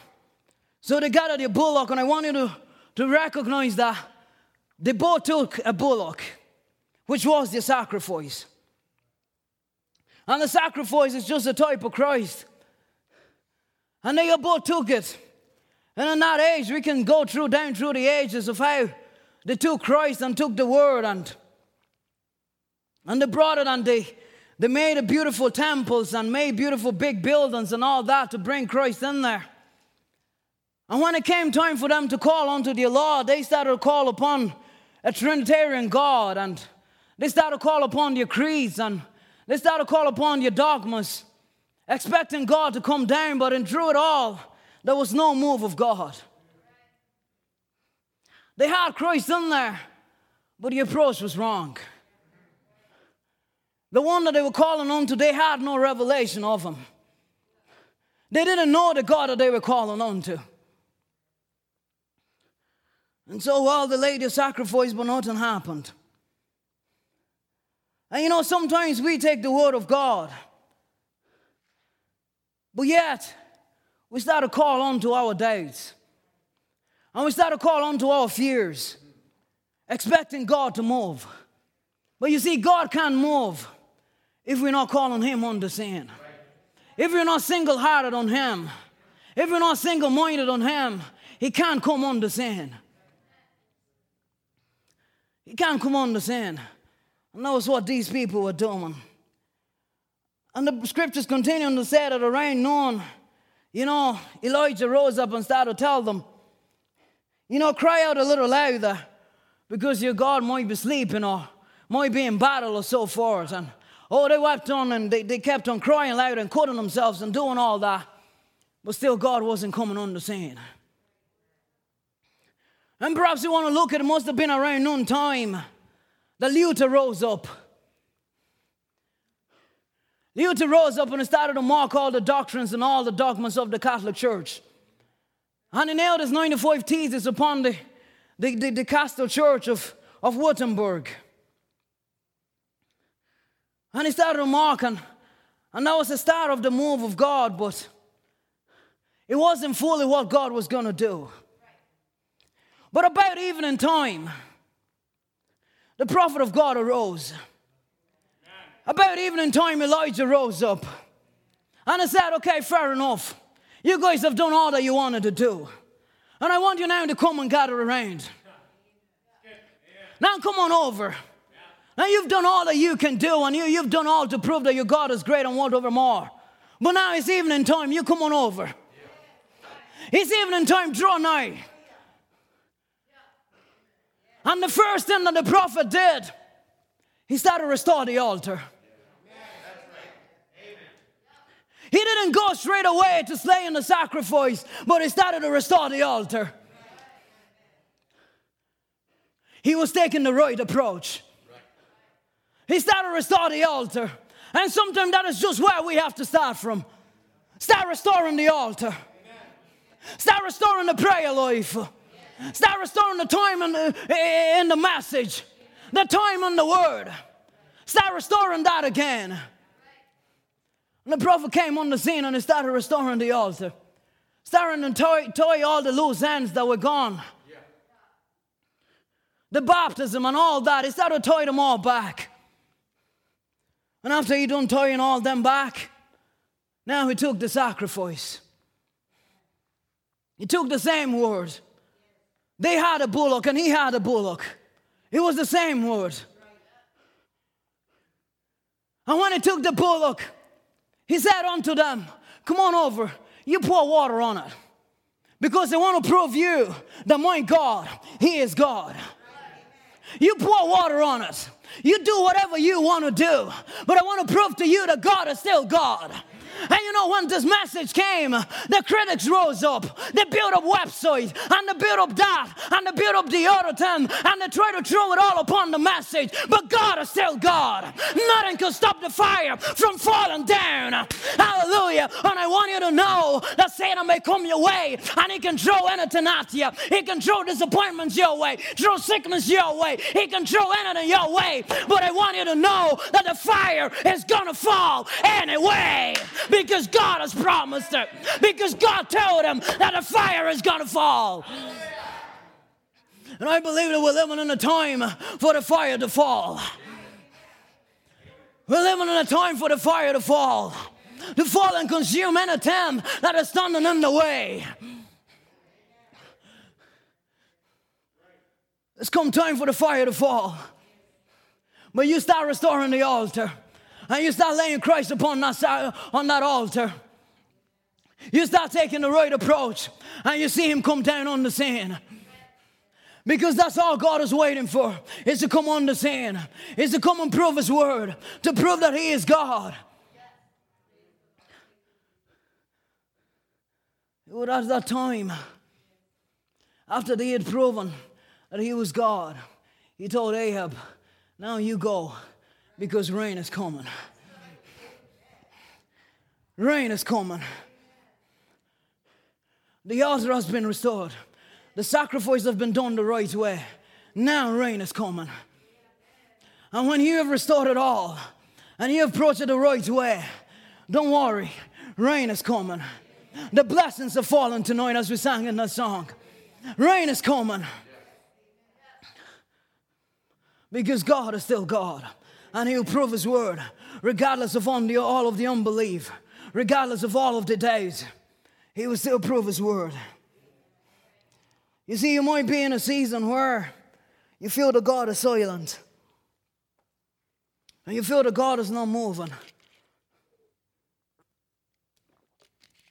So they gathered the bullock, and I want you to, to recognize that they both took a bullock, which was the sacrifice. And the sacrifice is just a type of Christ. And they both took it. And in that age, we can go through down through the ages of how they took Christ and took the word and and they brought it and they they made beautiful temples and made beautiful big buildings and all that to bring Christ in there. And when it came time for them to call unto the Lord, they started to call upon a Trinitarian God and they started to call upon your creeds and they started to call upon your dogmas, expecting God to come down, but in through it all, there was no move of God. They had Christ in there, but the approach was wrong. The one that they were calling on to, they had no revelation of him. They didn't know the God that they were calling on to. And so while the lady sacrificed, but nothing happened. And you know, sometimes we take the word of God, but yet we start to call on to our doubts. And we start to call on to our fears, expecting God to move. But you see, God can't move if we're not calling Him on the scene. If we're not single hearted on Him, if we're not single minded on Him, He can't come on the scene. He can't come on the scene. And that was what these people were doing. And the scriptures continue to say that the around noon, you know, Elijah rose up and started to tell them, you know, cry out a little louder because your God might be sleeping or might be in battle or so forth. And oh, they wept on and they, they kept on crying loud and cutting themselves and doing all that. But still, God wasn't coming on the scene. And perhaps you want to look at it, must have been around noon time that Luther rose up. Luther rose up and started to mock all the doctrines and all the dogmas of the Catholic Church. And he nailed his 95 theses upon the, the, the, the Castle Church of, of Wittenberg. And he started to mock, and, and that was the start of the move of God, but it wasn't fully what God was going to do. But about evening time, the prophet of God arose. About evening time, Elijah rose up. And I said, Okay, fair enough. You guys have done all that you wanted to do. And I want you now to come and gather around. Now come on over. Now you've done all that you can do, and you, you've done all to prove that your God is great and whatever more. But now it's evening time, you come on over. It's evening time, draw nigh. And the first thing that the prophet did, he started to restore the altar. He didn't go straight away to slaying the sacrifice, but he started to restore the altar. He was taking the right approach. He started to restore the altar. And sometimes that is just where we have to start from. Start restoring the altar. Start restoring the prayer life. Start restoring the time in the, in the message, the time in the word. Start restoring that again. And the prophet came on the scene and he started restoring the altar, starting to tie, tie all the loose ends that were gone. The baptism and all that, he started to tie them all back. And after he done tying all them back, now he took the sacrifice. He took the same word. They had a bullock and he had a bullock. It was the same word. And when he took the bullock, he said unto them, Come on over, you pour water on it. Because they want to prove you that my God, He is God. You pour water on us. You do whatever you want to do. But I want to prove to you that God is still God. And you know, when this message came, the critics rose up. They built up websites and they built up that and they built up the other thing and they tried to throw it all upon the message. But God is still God. Nothing can stop the fire from falling down. Hallelujah. And I want you to know that Satan may come your way and he can throw anything at you. He can throw disappointments your way, throw sickness your way. He can throw anything your way. But I want you to know that the fire is going to fall anyway. Because God has promised it. Because God told him that a fire is going to fall. And I believe that we're living in a time for the fire to fall. We're living in a time for the fire to fall. To fall and consume anything that is standing in the way. It's come time for the fire to fall. But you start restoring the altar. And you start laying Christ upon that, on that altar. You start taking the right approach. And you see him come down on the scene. Because that's all God is waiting for, is to come on the scene, is to come and prove His word, to prove that He is God. It was at that time, after they had proven that He was God, He told Ahab, Now you go, because rain is coming. Rain is coming. The altar has been restored. The sacrifice have been done the right way. Now rain is coming. And when you have restored it all and you have approached it the right way, don't worry, rain is coming. The blessings are falling tonight as we sang in that song. Rain is coming. Because God is still God. And He'll prove His word, regardless of all of the unbelief, regardless of all of the days. He will still prove His word. You see, you might be in a season where you feel that God is silent. And you feel that God is not moving.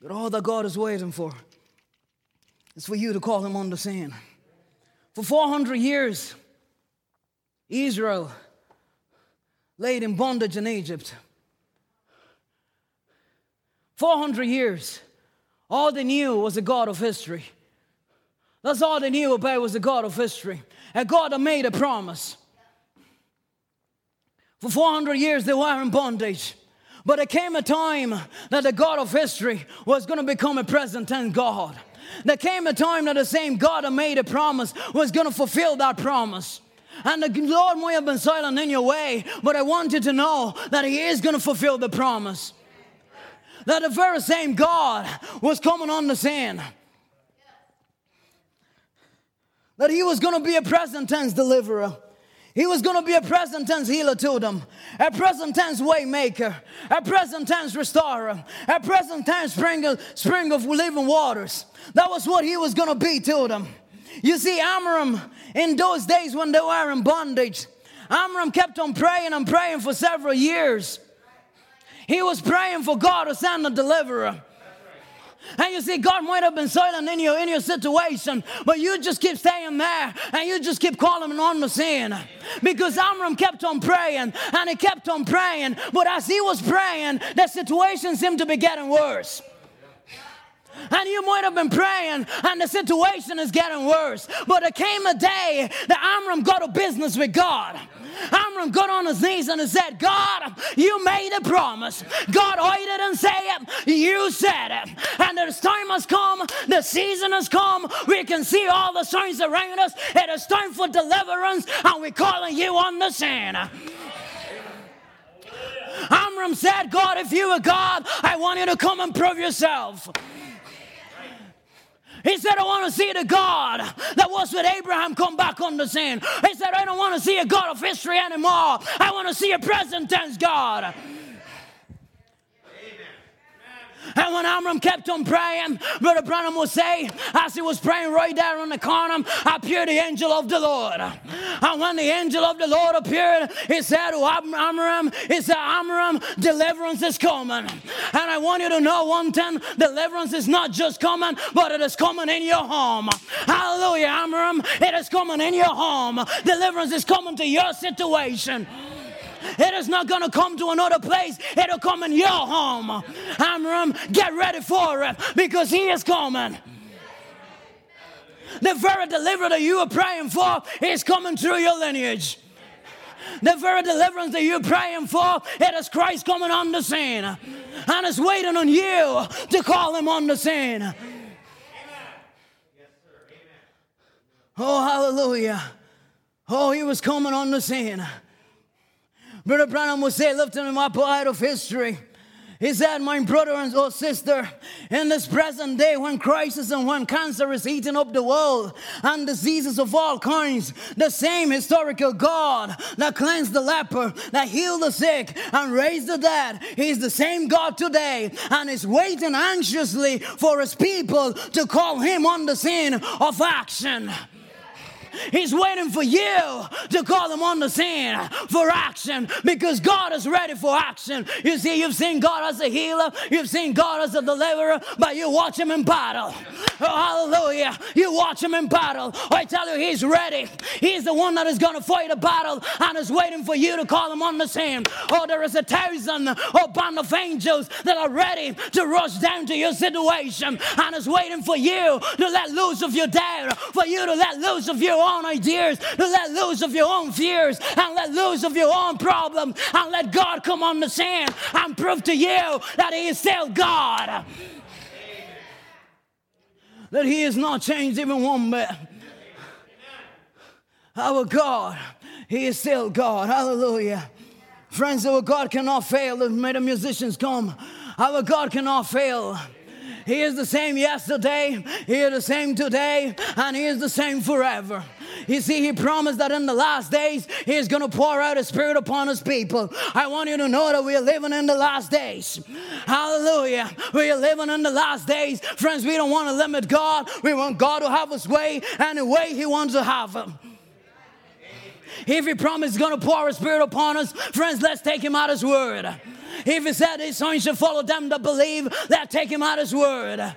But all that God is waiting for is for you to call him on the scene. For 400 years, Israel laid in bondage in Egypt. 400 years, all they knew was a God of history. That's all they knew about was the God of history. And God had made a promise. For 400 years they were in bondage. But there came a time that the God of history was going to become a present tense God. There came a time that the same God that made a promise was going to fulfill that promise. And the Lord may have been silent in your way, but I want you to know that He is going to fulfill the promise. That the very same God was coming on the scene that he was going to be a present tense deliverer. He was going to be a present tense healer to them, a present tense waymaker, a present tense restorer, a present tense spring of, spring of living waters. That was what he was going to be to them. You see, Amram, in those days when they were in bondage, Amram kept on praying and praying for several years. He was praying for God to send a deliverer. And you see, God might have been silent in your in your situation, but you just keep staying there and you just keep calling on the sin. Because Amram kept on praying and he kept on praying, but as he was praying, the situation seemed to be getting worse. And you might have been praying, and the situation is getting worse. But there came a day that Amram got a business with God. Amram got on his knees and he said, God, you made a promise. God, I didn't say it, you said it. And the time has come, the season has come. We can see all the signs around us. It is time for deliverance, and we're calling you on the scene. Amram said, God, if you are God, I want you to come and prove yourself. He said, I want to see the God that was with Abraham come back on the scene. He said, I don't want to see a God of history anymore. I want to see a present tense God. And when Amram kept on praying, Brother Branham would say, as he was praying right there on the corner, appeared the angel of the Lord. And when the angel of the Lord appeared, he said oh, to Amram, he said, Amram, deliverance is coming. And I want you to know one thing, deliverance is not just coming, but it is coming in your home. Hallelujah, Amram, it is coming in your home. Deliverance is coming to your situation. It is not going to come to another place. It'll come in your home. Amram, get ready for it because he is coming. The very deliverance that you are praying for is coming through your lineage. The very deliverance that you're praying for, it is Christ coming on the scene. And it's waiting on you to call him on the scene. Oh, hallelujah. Oh, he was coming on the scene. Brother Branham would say, lifting him up out of history. He said, My brother and oh sister, in this present day when crisis and when cancer is eating up the world and diseases of all kinds, the same historical God that cleansed the leper, that healed the sick, and raised the dead, He's the same God today and is waiting anxiously for His people to call Him on the scene of action. He's waiting for you to call him on the scene for action because God is ready for action. You see, you've seen God as a healer, you've seen God as a deliverer, but you watch him in battle. Oh, hallelujah. You watch him in battle. I tell you, he's ready. He's the one that is going to fight a battle and is waiting for you to call him on the scene. Oh, there is a thousand or band of angels that are ready to rush down to your situation and is waiting for you to let loose of your doubt, for you to let loose of your own ideas, to let loose of your own fears, and let loose of your own problem, and let God come on the scene and prove to you that He is still God. That He has not changed even one bit. Our God, He is still God. Hallelujah. Friends, our God cannot fail. May the musicians come. Our God cannot fail. He is the same yesterday, He is the same today, and He is the same forever. You see, He promised that in the last days He is going to pour out His Spirit upon His people. I want you to know that we are living in the last days. Hallelujah. We are living in the last days. Friends, we don't want to limit God. We want God to have His way and the way He wants to have Him. If He promised He's going to pour His Spirit upon us, friends, let's take Him at His word. If he said his son should follow them that believe, that take him at his word.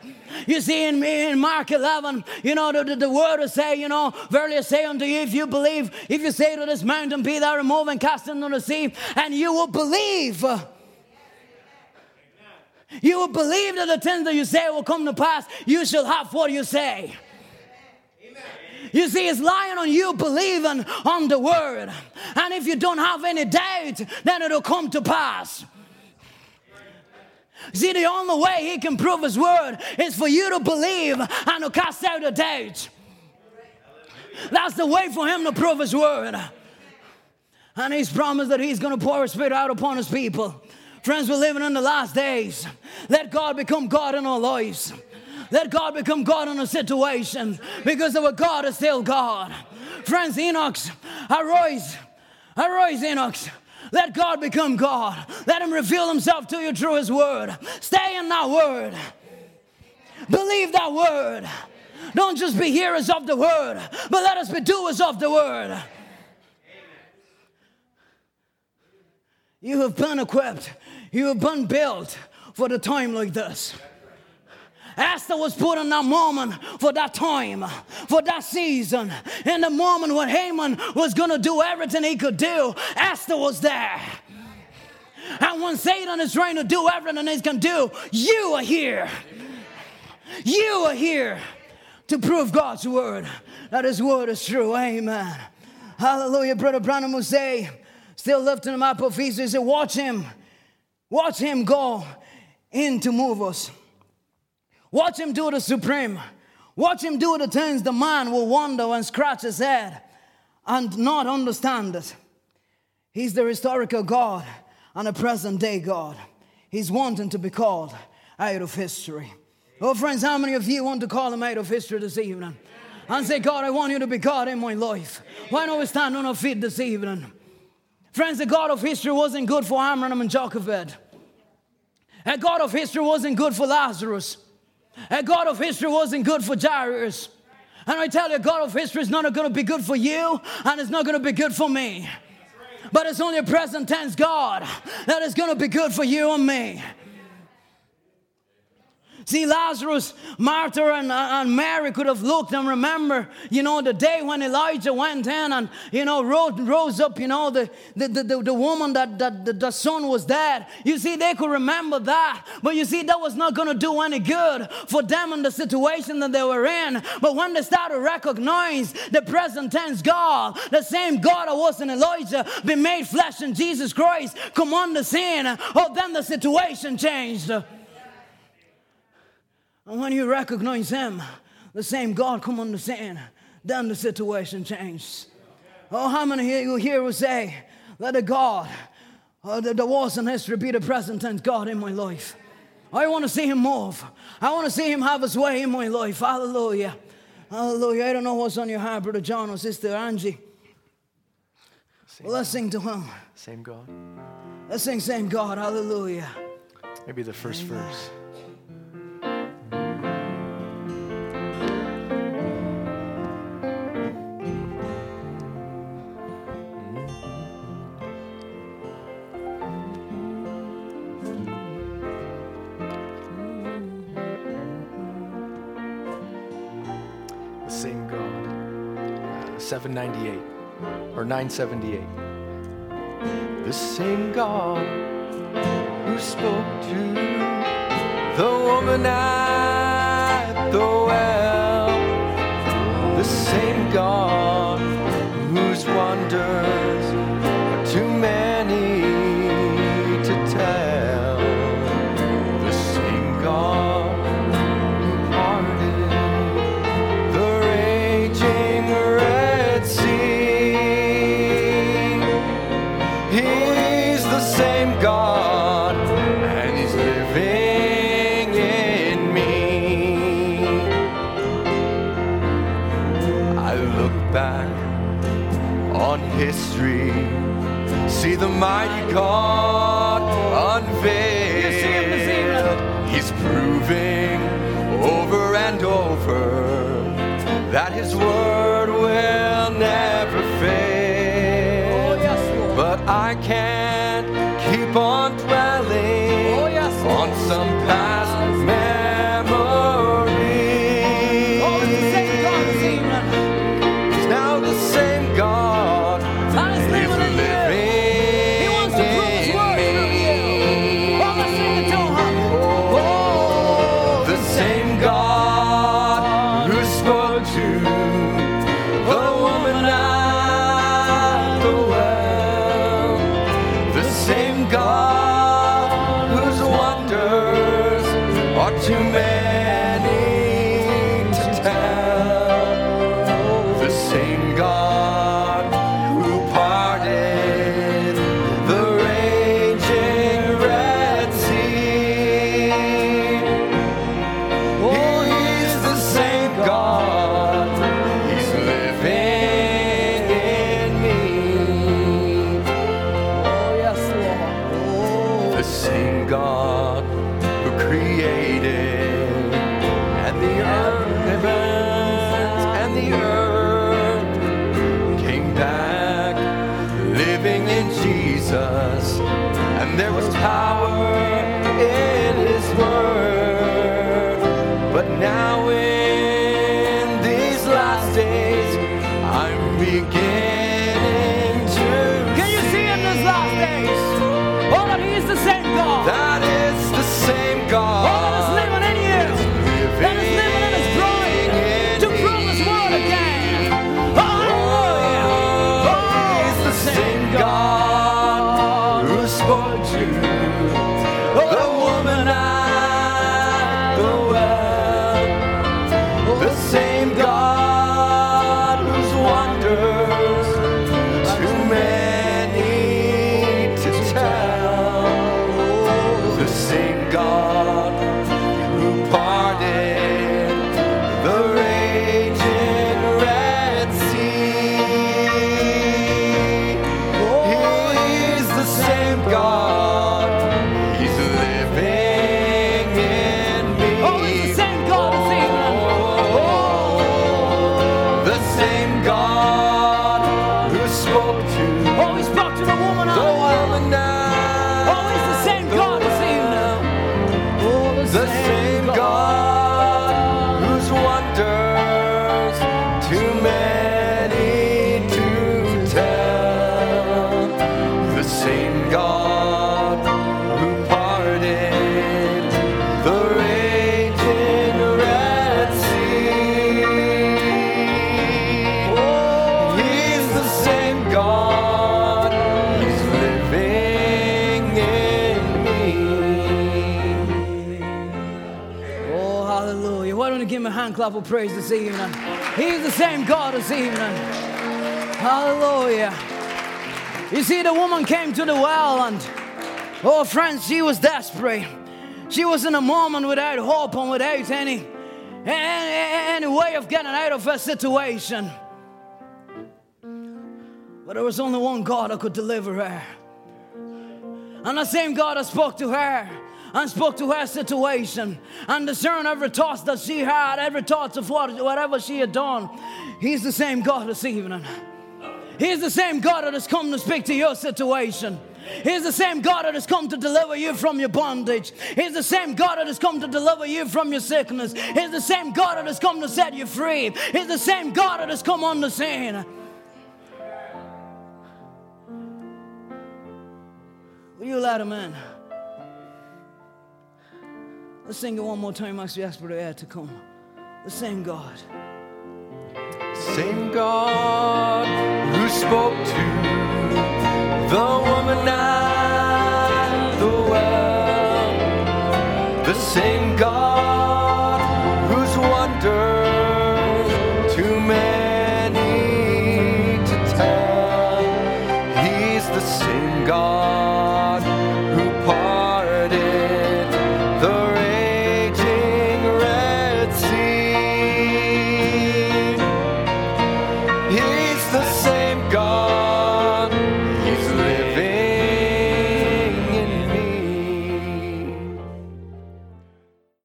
You see, in, me in Mark 11, you know, the, the, the word will say, you know, verily I say unto you, if you believe, if you say to this mountain, be thou removed and cast into the sea, and you will believe. You will believe that the things that you say will come to pass. You shall have what you say. You see, it's lying on you believing on the word. And if you don't have any doubt, then it'll come to pass. See, the only way he can prove his word is for you to believe and to cast out a doubt. That's the way for him to prove his word. And he's promised that he's going to pour his spirit out upon his people. Friends, we're living in the last days. Let God become God in our lives. Let God become God in a situation because our God is still God. Friends, Enoch, arise. Arise, Enoch. Let God become God. Let Him reveal Himself to you through His Word. Stay in that Word. Believe that Word. Don't just be hearers of the Word, but let us be doers of the Word. You have been equipped, you have been built for the time like this. Esther was put in that moment for that time, for that season. In the moment when Haman was going to do everything he could do, Esther was there. And when Satan is trying to do everything he can do, you are here. You are here to prove God's word, that his word is true. Amen. Hallelujah. Brother Branham will say, still lifting him up of he said, Watch him. Watch him go in to move us. Watch him do the supreme. Watch him do the things the man will wonder and scratch his head and not understand it. He's the historical God and a present day God. He's wanting to be called out of history. Oh, friends, how many of you want to call him out of history this evening? And say, God, I want you to be God in my life. Why don't we stand on our feet this evening? Friends, the God of history wasn't good for Amram and Jochebed. A God of history wasn't good for Lazarus. A God of history wasn't good for Jairus. And I tell you, God of history is not going to be good for you, and it's not going to be good for me. But it's only a present tense God that is going to be good for you and me. See, Lazarus, Martha, and, and Mary could have looked and remember, you know, the day when Elijah went in and, you know, rose, rose up, you know, the, the, the, the woman that, that the, the son was dead. You see, they could remember that. But you see, that was not going to do any good for them in the situation that they were in. But when they started to recognize the present tense God, the same God that was in Elijah, be made flesh in Jesus Christ, come on the scene, oh, then the situation changed. And when you recognize Him, the same God come on the scene, then the situation changes. Oh, how many of you here will say that the God uh, that the was in history be the present tense God in my life? I want to see Him move. I want to see Him have His way in my life. Hallelujah. Hallelujah. I don't know what's on your heart, Brother John or Sister Angie. Same let's sing to Him. Same God. Let's sing, same God. Hallelujah. Maybe the first Amen. verse. 798 or 978. The same God who spoke to the woman at the well, the same God. I can. the same God who created and the heavens and the earth came back living in Jesus, and there was power. hand clap of praise this evening. He's the same God this evening. Hallelujah. You see, the woman came to the well, and oh, friends, she was desperate. She was in a moment without hope and without any, any, any way of getting out of her situation. But there was only one God that could deliver her. And the same God that spoke to her and spoke to her situation and discerned every thought that she had, every thought of what, whatever she had done. He's the same God this evening. He's the same God that has come to speak to your situation. He's the same God that has come to deliver you from your bondage. He's the same God that has come to deliver you from your sickness. He's the same God that has come to set you free. He's the same God that has come on the scene. Will you let him in? Let's sing it one more time als vi Jesper du er til kom. The same God. Same God who spoke to the woman at the well. The same God.